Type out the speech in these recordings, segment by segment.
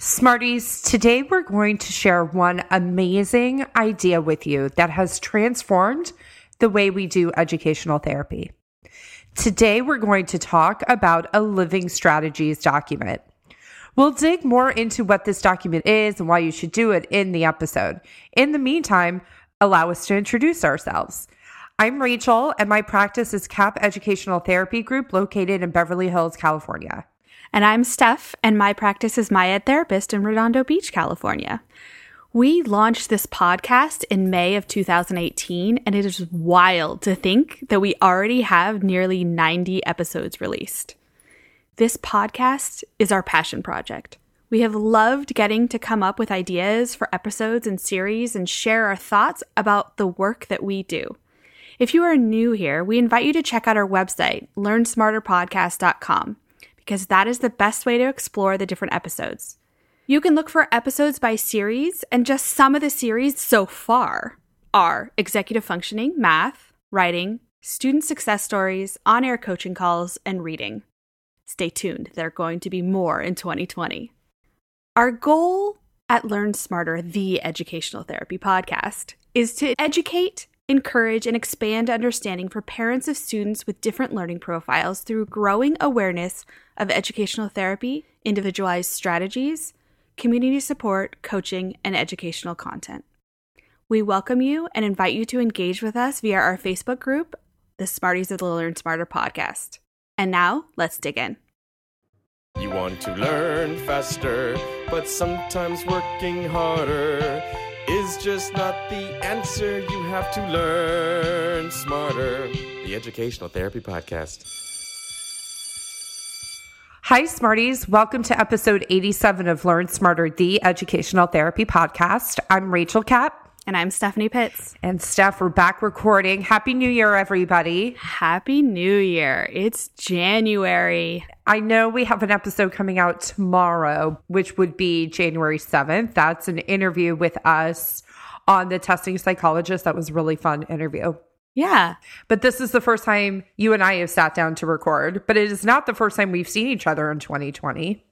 Smarties, today we're going to share one amazing idea with you that has transformed the way we do educational therapy. Today we're going to talk about a living strategies document. We'll dig more into what this document is and why you should do it in the episode. In the meantime, allow us to introduce ourselves. I'm Rachel, and my practice is Kapp Educational Therapy Group located in Beverly Hills, California. And I'm Steph, and my practice is Maya Therapist in Redondo Beach, California. We launched this podcast in May of 2018, and it is wild to think that we already have nearly 90 episodes released. This podcast is our passion project. We have loved getting to come up with ideas for episodes and series and share our thoughts about the work that we do. If you are new here, we invite you to check out our website, learnsmarterpodcast.com because that is the best way to explore the different episodes. You can look for episodes by series, and just some of the series so far are executive functioning, math, writing, student success stories, on air coaching calls, and reading. Stay tuned, there are going to be more in 2020. Our goal at Learn Smarter, the educational therapy podcast, is to educate encourage, and expand understanding for parents of students with different learning profiles through growing awareness of educational therapy, individualized strategies, community support, coaching, and educational content. We welcome you and invite you to engage with us via our Facebook group, the Smarties of the Learn Smarter podcast. And now, let's dig in. You want to learn faster, but sometimes working harder is just not the answer. You have to learn smarter. The Educational Therapy Podcast. Hi, Smarties. Welcome to episode 87 of Learn Smarter, the Educational Therapy Podcast. I'm Rachel Kapp. And I'm Stephanie Pitts. And Steph, we're back recording. Happy New Year, everybody. Happy New Year. It's January. I know we have an episode coming out tomorrow, which would be January 7th. That's an interview with us on the testing psychologist. That was a really fun interview. Yeah. But this is the first time you and I have sat down to record, but it is not the first time we've seen each other in 2020.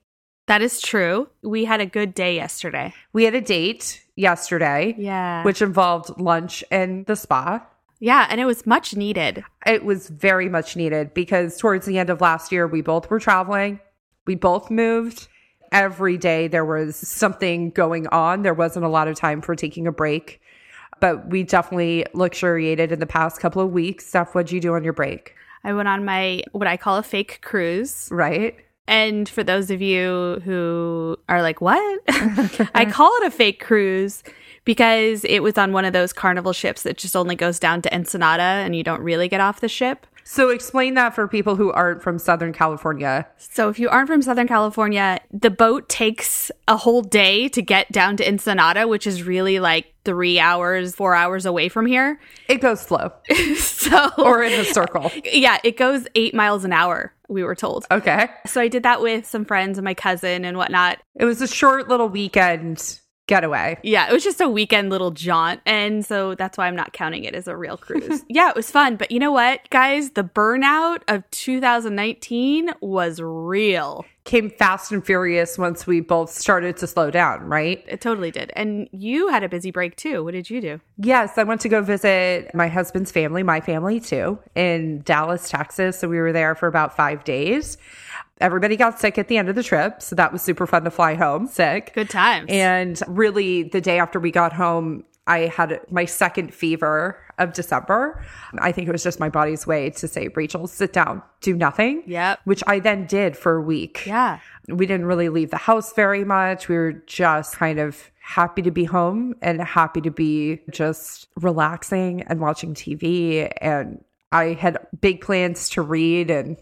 That is true. We had a good day yesterday. We had a date yesterday. Yeah. Which involved lunch and the spa. Yeah, and it was much needed. It was very much needed because towards the end of last year, we both were traveling. We both moved. Every day there was something going on. There wasn't a lot of time for taking a break, but we definitely luxuriated in the past couple of weeks. Steph, what'd you do on your break? I went on my what I call a fake cruise. Right. And for those of you who are like, what? I call it a fake cruise because it was on one of those carnival ships that just only goes down to Ensenada and you don't really get off the ship. So explain that for people who aren't from Southern California. So if you aren't from Southern California, the boat takes a whole day to get down to Ensenada, which is really like three hours, four hours away from here. It goes slow. so or in a circle. Yeah, it goes eight miles an hour, we were told. Okay. So I did that with some friends and my cousin and whatnot. It was a short little weekend getaway. Yeah, it was just a weekend little jaunt. And so that's why I'm not counting it as a real cruise. yeah, it was fun. But you know what, guys? The burnout of 2019 was real. Came fast and furious once we both started to slow down, right? It totally did. And you had a busy break too. What did you do? Yes, I went to go visit my husband's family, my family too, in Dallas, Texas. So we were there for about five days. Everybody got sick at the end of the trip. So that was super fun to fly home sick. Good times. And really, the day after we got home, I had my second fever of December. I think it was just my body's way to say, Rachel, sit down, do nothing. Yep. Which I then did for a week. Yeah. We didn't really leave the house very much. We were just kind of happy to be home and happy to be just relaxing and watching TV. And I had big plans to read and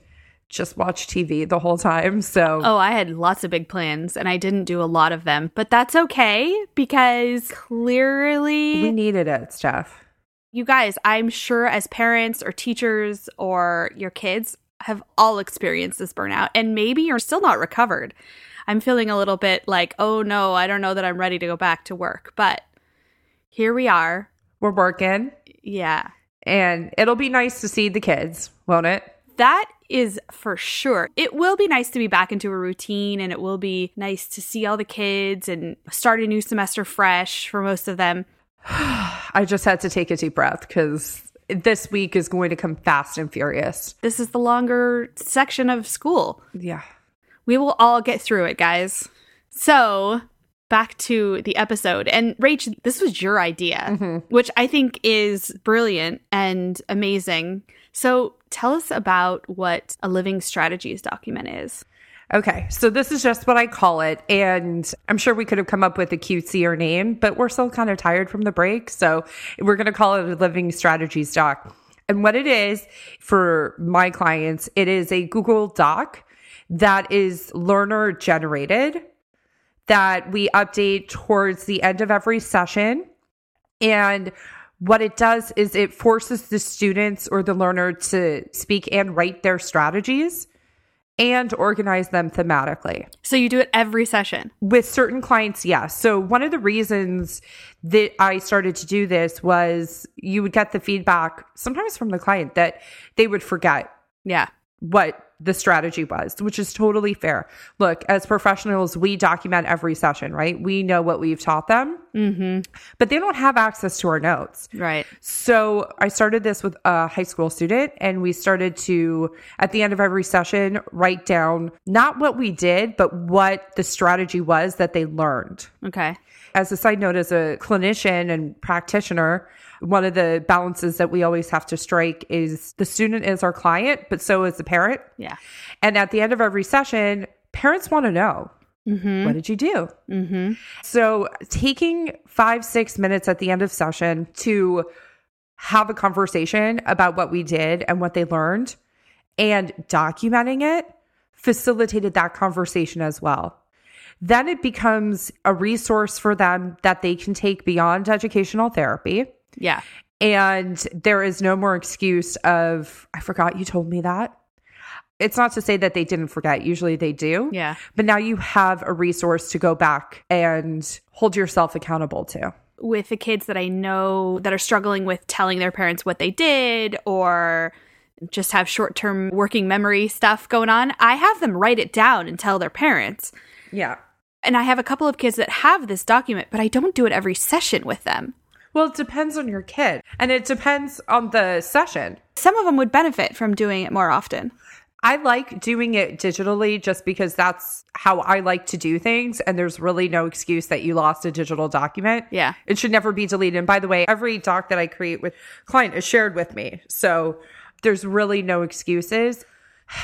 just watch TV the whole time. So, oh, I had lots of big plans and I didn't do a lot of them, but that's okay because clearly we needed it, Steph. You guys, I'm sure as parents or teachers or your kids have all experienced this burnout and maybe you're still not recovered. I'm feeling a little bit like, oh no, I don't know that I'm ready to go back to work, but here we are. We're working. Yeah. And it'll be nice to see the kids, won't it? That is for sure. It will be nice to be back into a routine and it will be nice to see all the kids and start a new semester fresh for most of them. I just had to take a deep breath because this week is going to come fast and furious. This is the longer section of school. Yeah. We will all get through it, guys. So, back to the episode. And Rach, this was your idea, mm-hmm. which I think is brilliant and amazing. So, tell us about what a living strategies document is. Okay, so this is just what I call it. And I'm sure we could have come up with a cutesier name, but we're still kind of tired from the break. So we're going to call it a living strategies doc. And what it is for my clients, it is a Google Doc that is learner generated that we update towards the end of every session. And what it does is it forces the students or the learner to speak and write their strategies and organize them thematically. So, you do it every session. With certain clients, yes. So, one of the reasons that I started to do this was you would get the feedback sometimes from the client that they would forget Yeah. what the strategy was, which is totally fair. Look, as professionals, we document every session, right? We know what we've taught them, mm-hmm. but they don't have access to our notes. Right. So I started this with a high school student, and we started to, at the end of every session, write down not what we did, but what the strategy was that they learned. Okay. As a side note, as a clinician and practitioner, one of the balances that we always have to strike is the student is our client, but so is the parent. Yeah. And at the end of every session, parents want to know what did you do? Mm-hmm. So taking five, six minutes at the end of session to have a conversation about what we did and what they learned and documenting it facilitated that conversation as well. Then it becomes a resource for them that they can take beyond educational therapy. Yeah. And there is no more excuse of, I forgot you told me that. It's not to say that they didn't forget. Usually they do. Yeah. But now you have a resource to go back and hold yourself accountable to. With the kids that I know that are struggling with telling their parents what they did or just have short term working memory stuff going on, I have them write it down and tell their parents. Yeah. And I have a couple of kids that have this document, but I don't do it every session with them. Well, it depends on your kid and it depends on the session. Some of them would benefit from doing it more often. I like doing it digitally just because that's how I like to do things. And there's really no excuse that you lost a digital document. Yeah. It should never be deleted. And by the way, every doc that I create with client is shared with me. So there's really no excuses.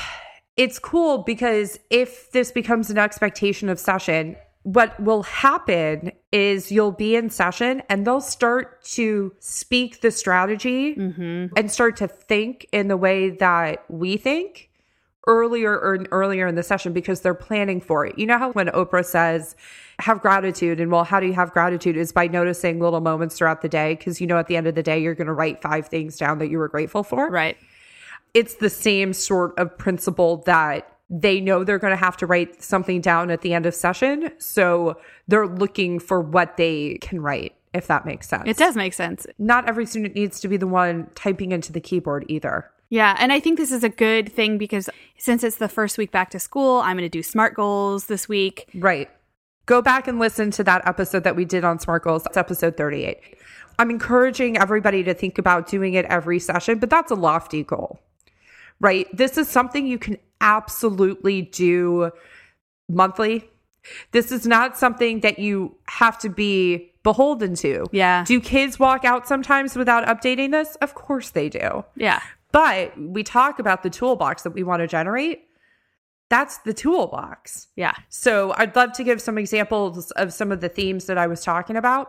It's cool because if this becomes an expectation of session, what will happen is you'll be in session and they'll start to speak the strategy mm-hmm. and start to think in the way that we think earlier or earlier in the session because they're planning for it. You know how when Oprah says, have gratitude, and well, how do you have gratitude is by noticing little moments throughout the day because you know at the end of the day, you're going to write five things down that you were grateful for. Right. It's the same sort of principle that they know they're going to have to write something down at the end of session. So they're looking for what they can write, if that makes sense. It does make sense. Not every student needs to be the one typing into the keyboard either. Yeah, and I think this is a good thing because since it's the first week back to school, I'm going to do SMART goals this week. Right. Go back and listen to that episode that we did on SMART Goals. That's episode 38. I'm encouraging everybody to think about doing it every session, but that's a lofty goal, right? This is something you can absolutely do monthly. This is not something that you have to be beholden to. Yeah. Do kids walk out sometimes without updating this? Of course they do. Yeah. But we talk about the toolbox that we want to generate. That's the toolbox. Yeah. So I'd love to give some examples of some of the themes that I was talking about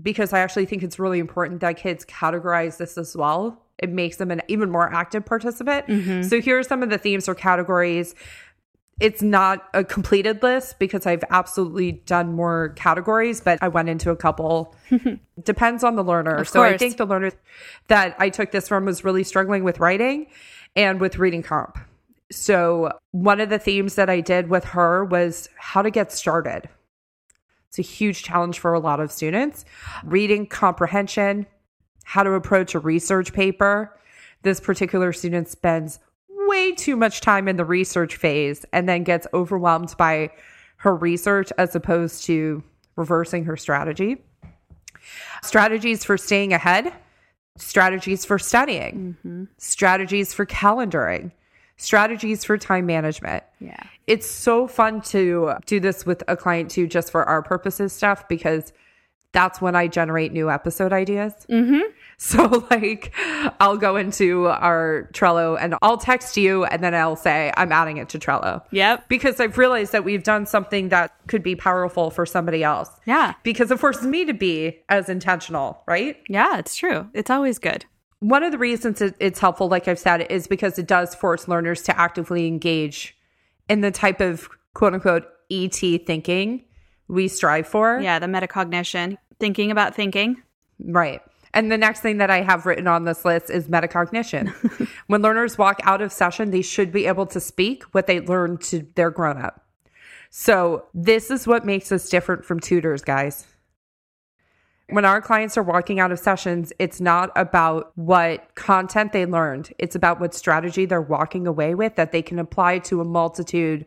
because I actually think it's really important that kids categorize this as well. It makes them an even more active participant. Mm-hmm. So here are some of the themes or categories. It's not a completed list because I've absolutely done more categories, but I went into a couple. Depends on the learner. so I think the learner that I took this from was really struggling with writing and with reading comp. So one of the themes that I did with her was how to get started. It's a huge challenge for a lot of students. Reading comprehension, how to approach a research paper. This particular student spends way too much time in the research phase and then gets overwhelmed by her research as opposed to reversing her strategy. Strategies for staying ahead, strategies for studying, mm-hmm. strategies for calendaring, strategies for time management. Yeah. It's so fun to do this with a client too, just for our purposes stuff, because that's when I generate new episode ideas. Mm-hmm. So, like, I'll go into our Trello and I'll text you, and then I'll say, I'm adding it to Trello. Yep. Because I've realized that we've done something that could be powerful for somebody else. Yeah. Because it forces me to be as intentional, right? Yeah, it's true. It's always good. One of the reasons it's helpful, like I've said, is because it does force learners to actively engage in the type of quote unquote ET thinking we strive for. Yeah, the metacognition, thinking about thinking. Right. And the next thing that I have written on this list is metacognition. when learners walk out of session, they should be able to speak what they learned to their grown up. So, this is what makes us different from tutors, guys. When our clients are walking out of sessions, it's not about what content they learned, it's about what strategy they're walking away with that they can apply to a multitude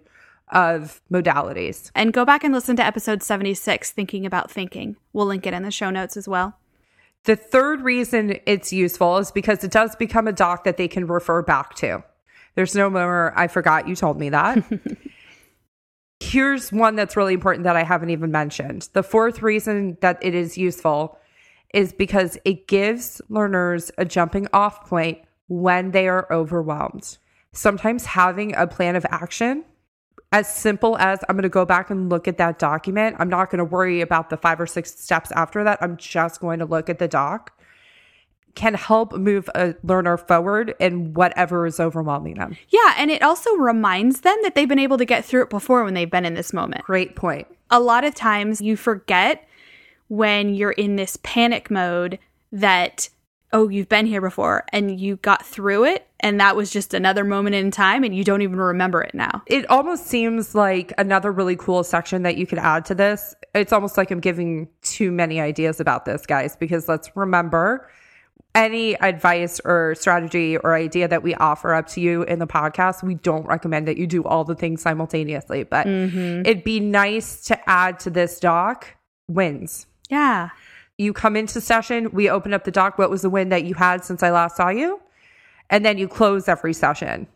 of modalities. And go back and listen to episode 76, Thinking About Thinking. We'll link it in the show notes as well. The third reason it's useful is because it does become a doc that they can refer back to. There's no more, I forgot you told me that. Here's one that's really important that I haven't even mentioned. The fourth reason that it is useful is because it gives learners a jumping off point when they are overwhelmed. Sometimes having a plan of action, as simple as I'm going to go back and look at that document, I'm not going to worry about the five or six steps after that. I'm just going to look at the doc, can help move a learner forward in whatever is overwhelming them. Yeah, and it also reminds them that they've been able to get through it before when they've been in this moment. Great point. A lot of times you forget when you're in this panic mode that, oh, you've been here before and you got through it. And that was just another moment in time and you don't even remember it now. It almost seems like another really cool section that you could add to this. It's almost like I'm giving too many ideas about this, guys, because let's remember any advice or strategy or idea that we offer up to you in the podcast, we don't recommend that you do all the things simultaneously, but mm-hmm. it'd be nice to add to this doc wins. Yeah. You come into session, we open up the doc. What was the win that you had since I last saw you? And then you close every session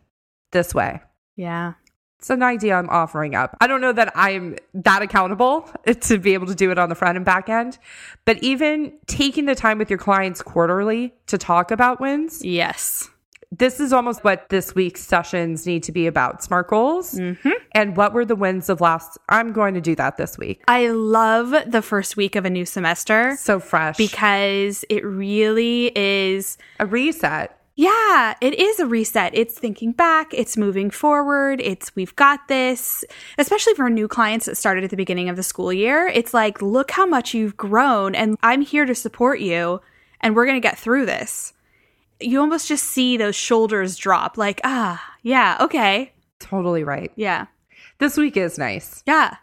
this way. Yeah. It's an idea I'm offering up. I don't know that I'm that accountable to be able to do it on the front and back end, but even taking the time with your clients quarterly to talk about wins, Yes. this is almost what this week's sessions need to be about smart goals mm-hmm. and what were the wins of last. I'm going to do that this week. I love the first week of a new semester So fresh. because it really is a reset. Yeah, it is a reset. It's thinking back, it's moving forward, it's we've got this, especially for new clients that started at the beginning of the school year. It's like, look how much you've grown, and I'm here to support you, and we're going to get through this. You almost just see those shoulders drop, like, ah, yeah, okay, Totally right. yeah, This week is nice. yeah,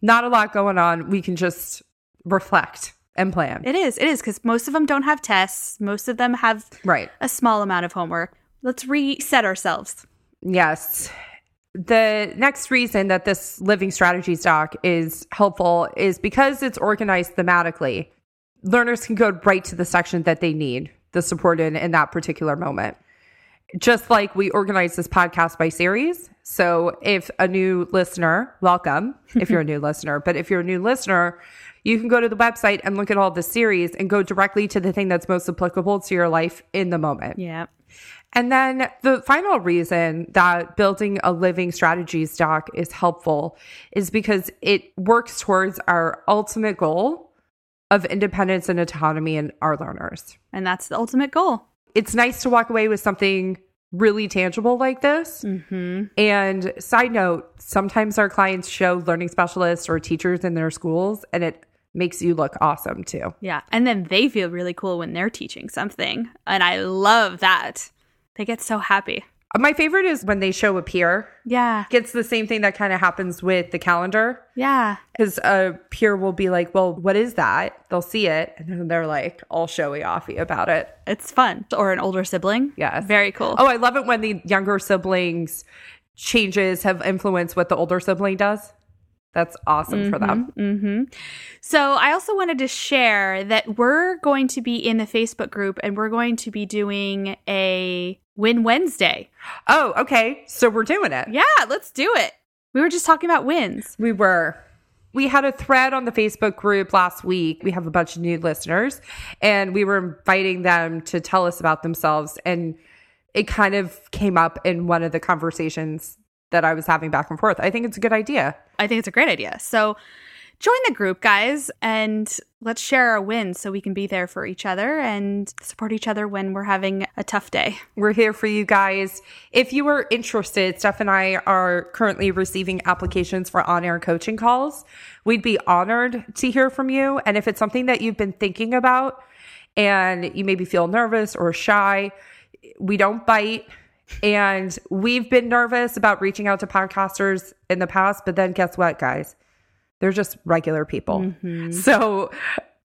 Not a lot going on. We can just reflect and plan. it is. It is because most of them don't have tests, most of them have right. a small amount of homework. Let's reset ourselves. Yes. The next reason that this living strategies doc is helpful is because it's organized thematically. Learners can go right to the section that they need the support in in that particular moment. Just like we organize this podcast by series. So if a new listener, welcome if you're a new listener, but if you're a new listener, you can go to the website and look at all the series and go directly to the thing that's most applicable to your life in the moment. Yeah. And then the final reason that building a living strategies doc is helpful is because it works towards our ultimate goal of independence and autonomy in our learners. And that's the ultimate goal. It's nice to walk away with something really tangible like this. Mm-hmm. And side note, sometimes our clients show learning specialists or teachers in their schools, and it makes you look awesome too. Yeah. And then they feel really cool when they're teaching something. And I love that. They get so happy. My favorite is when they show a peer. Yeah. It's the same thing that kind of happens with the calendar. Yeah. Because a peer will be like, well, what is that? They'll see it and then they're like all showy offy about it. It's fun. Or an older sibling. Yes. Very cool. Oh, I love it when the younger siblings changes have influenced what the older sibling does. That's awesome for them. hmm So I also wanted to share that we're going to be in the Facebook group and we're going to be doing a Win Wednesday. Oh, okay. So we're doing it. Yeah, let's do it. We were just talking about wins. We were. We had a thread on the Facebook group last week. We have a bunch of new listeners, and we were inviting them to tell us about themselves. And it kind of came up in one of the conversations that I was having back and forth. I think it's a good idea. I think it's a great idea. So join the group, guys, and let's share our wins so we can be there for each other and support each other when we're having a tough day. We're here for you guys. If you are interested, Steph and I are currently receiving applications for on air coaching calls. We'd be honored to hear from you. And if it's something that you've been thinking about and you maybe feel nervous or shy, we don't bite. And we've been nervous about reaching out to podcasters in the past, but then guess what, guys? They're just regular people. Mm-hmm. So,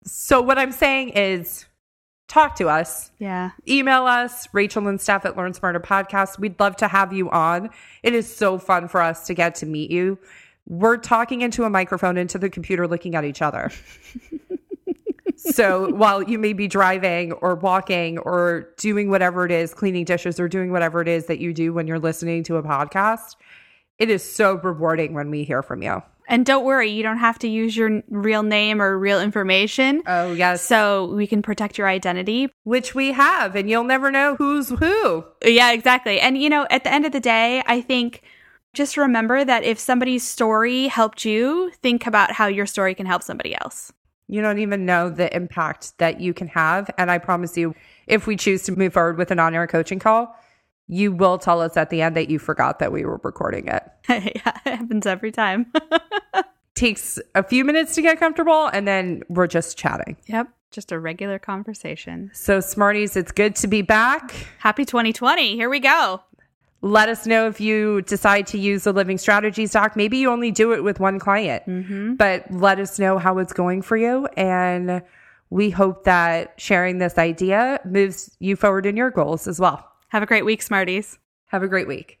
so what I'm saying is talk to us Yeah. email us, Rachel and Steph at Learn Smarter Podcast. We'd love to have you on. It is so fun for us to get to meet you. We're talking into a microphone, into the computer, looking at each other. so while you may be driving or walking or doing whatever it is, cleaning dishes or doing whatever it is that you do when you're listening to a podcast, it is so rewarding when we hear from you. And don't worry, you don't have to use your real name or real information. Oh, yes. So we can protect your identity. Which we have, and you'll never know who's who. Yeah, exactly. And you know, at the end of the day, I think just remember that if somebody's story helped you, think about how your story can help somebody else. You don't even know the impact that you can have. And I promise you, if we choose to move forward with an on air coaching call, you will tell us at the end that you forgot that we were recording it. yeah, it happens every time. Takes a few minutes to get comfortable, and then we're just chatting. yep, just a regular conversation. So, Smarties, it's good to be back. Happy 2020. Here we go. Let us know if you decide to use the Living Strategies doc. Maybe you only do it with one client, mm-hmm. but let us know how it's going for you. And we hope that sharing this idea moves you forward in your goals as well. Have a great week, Smarties. Have a great week.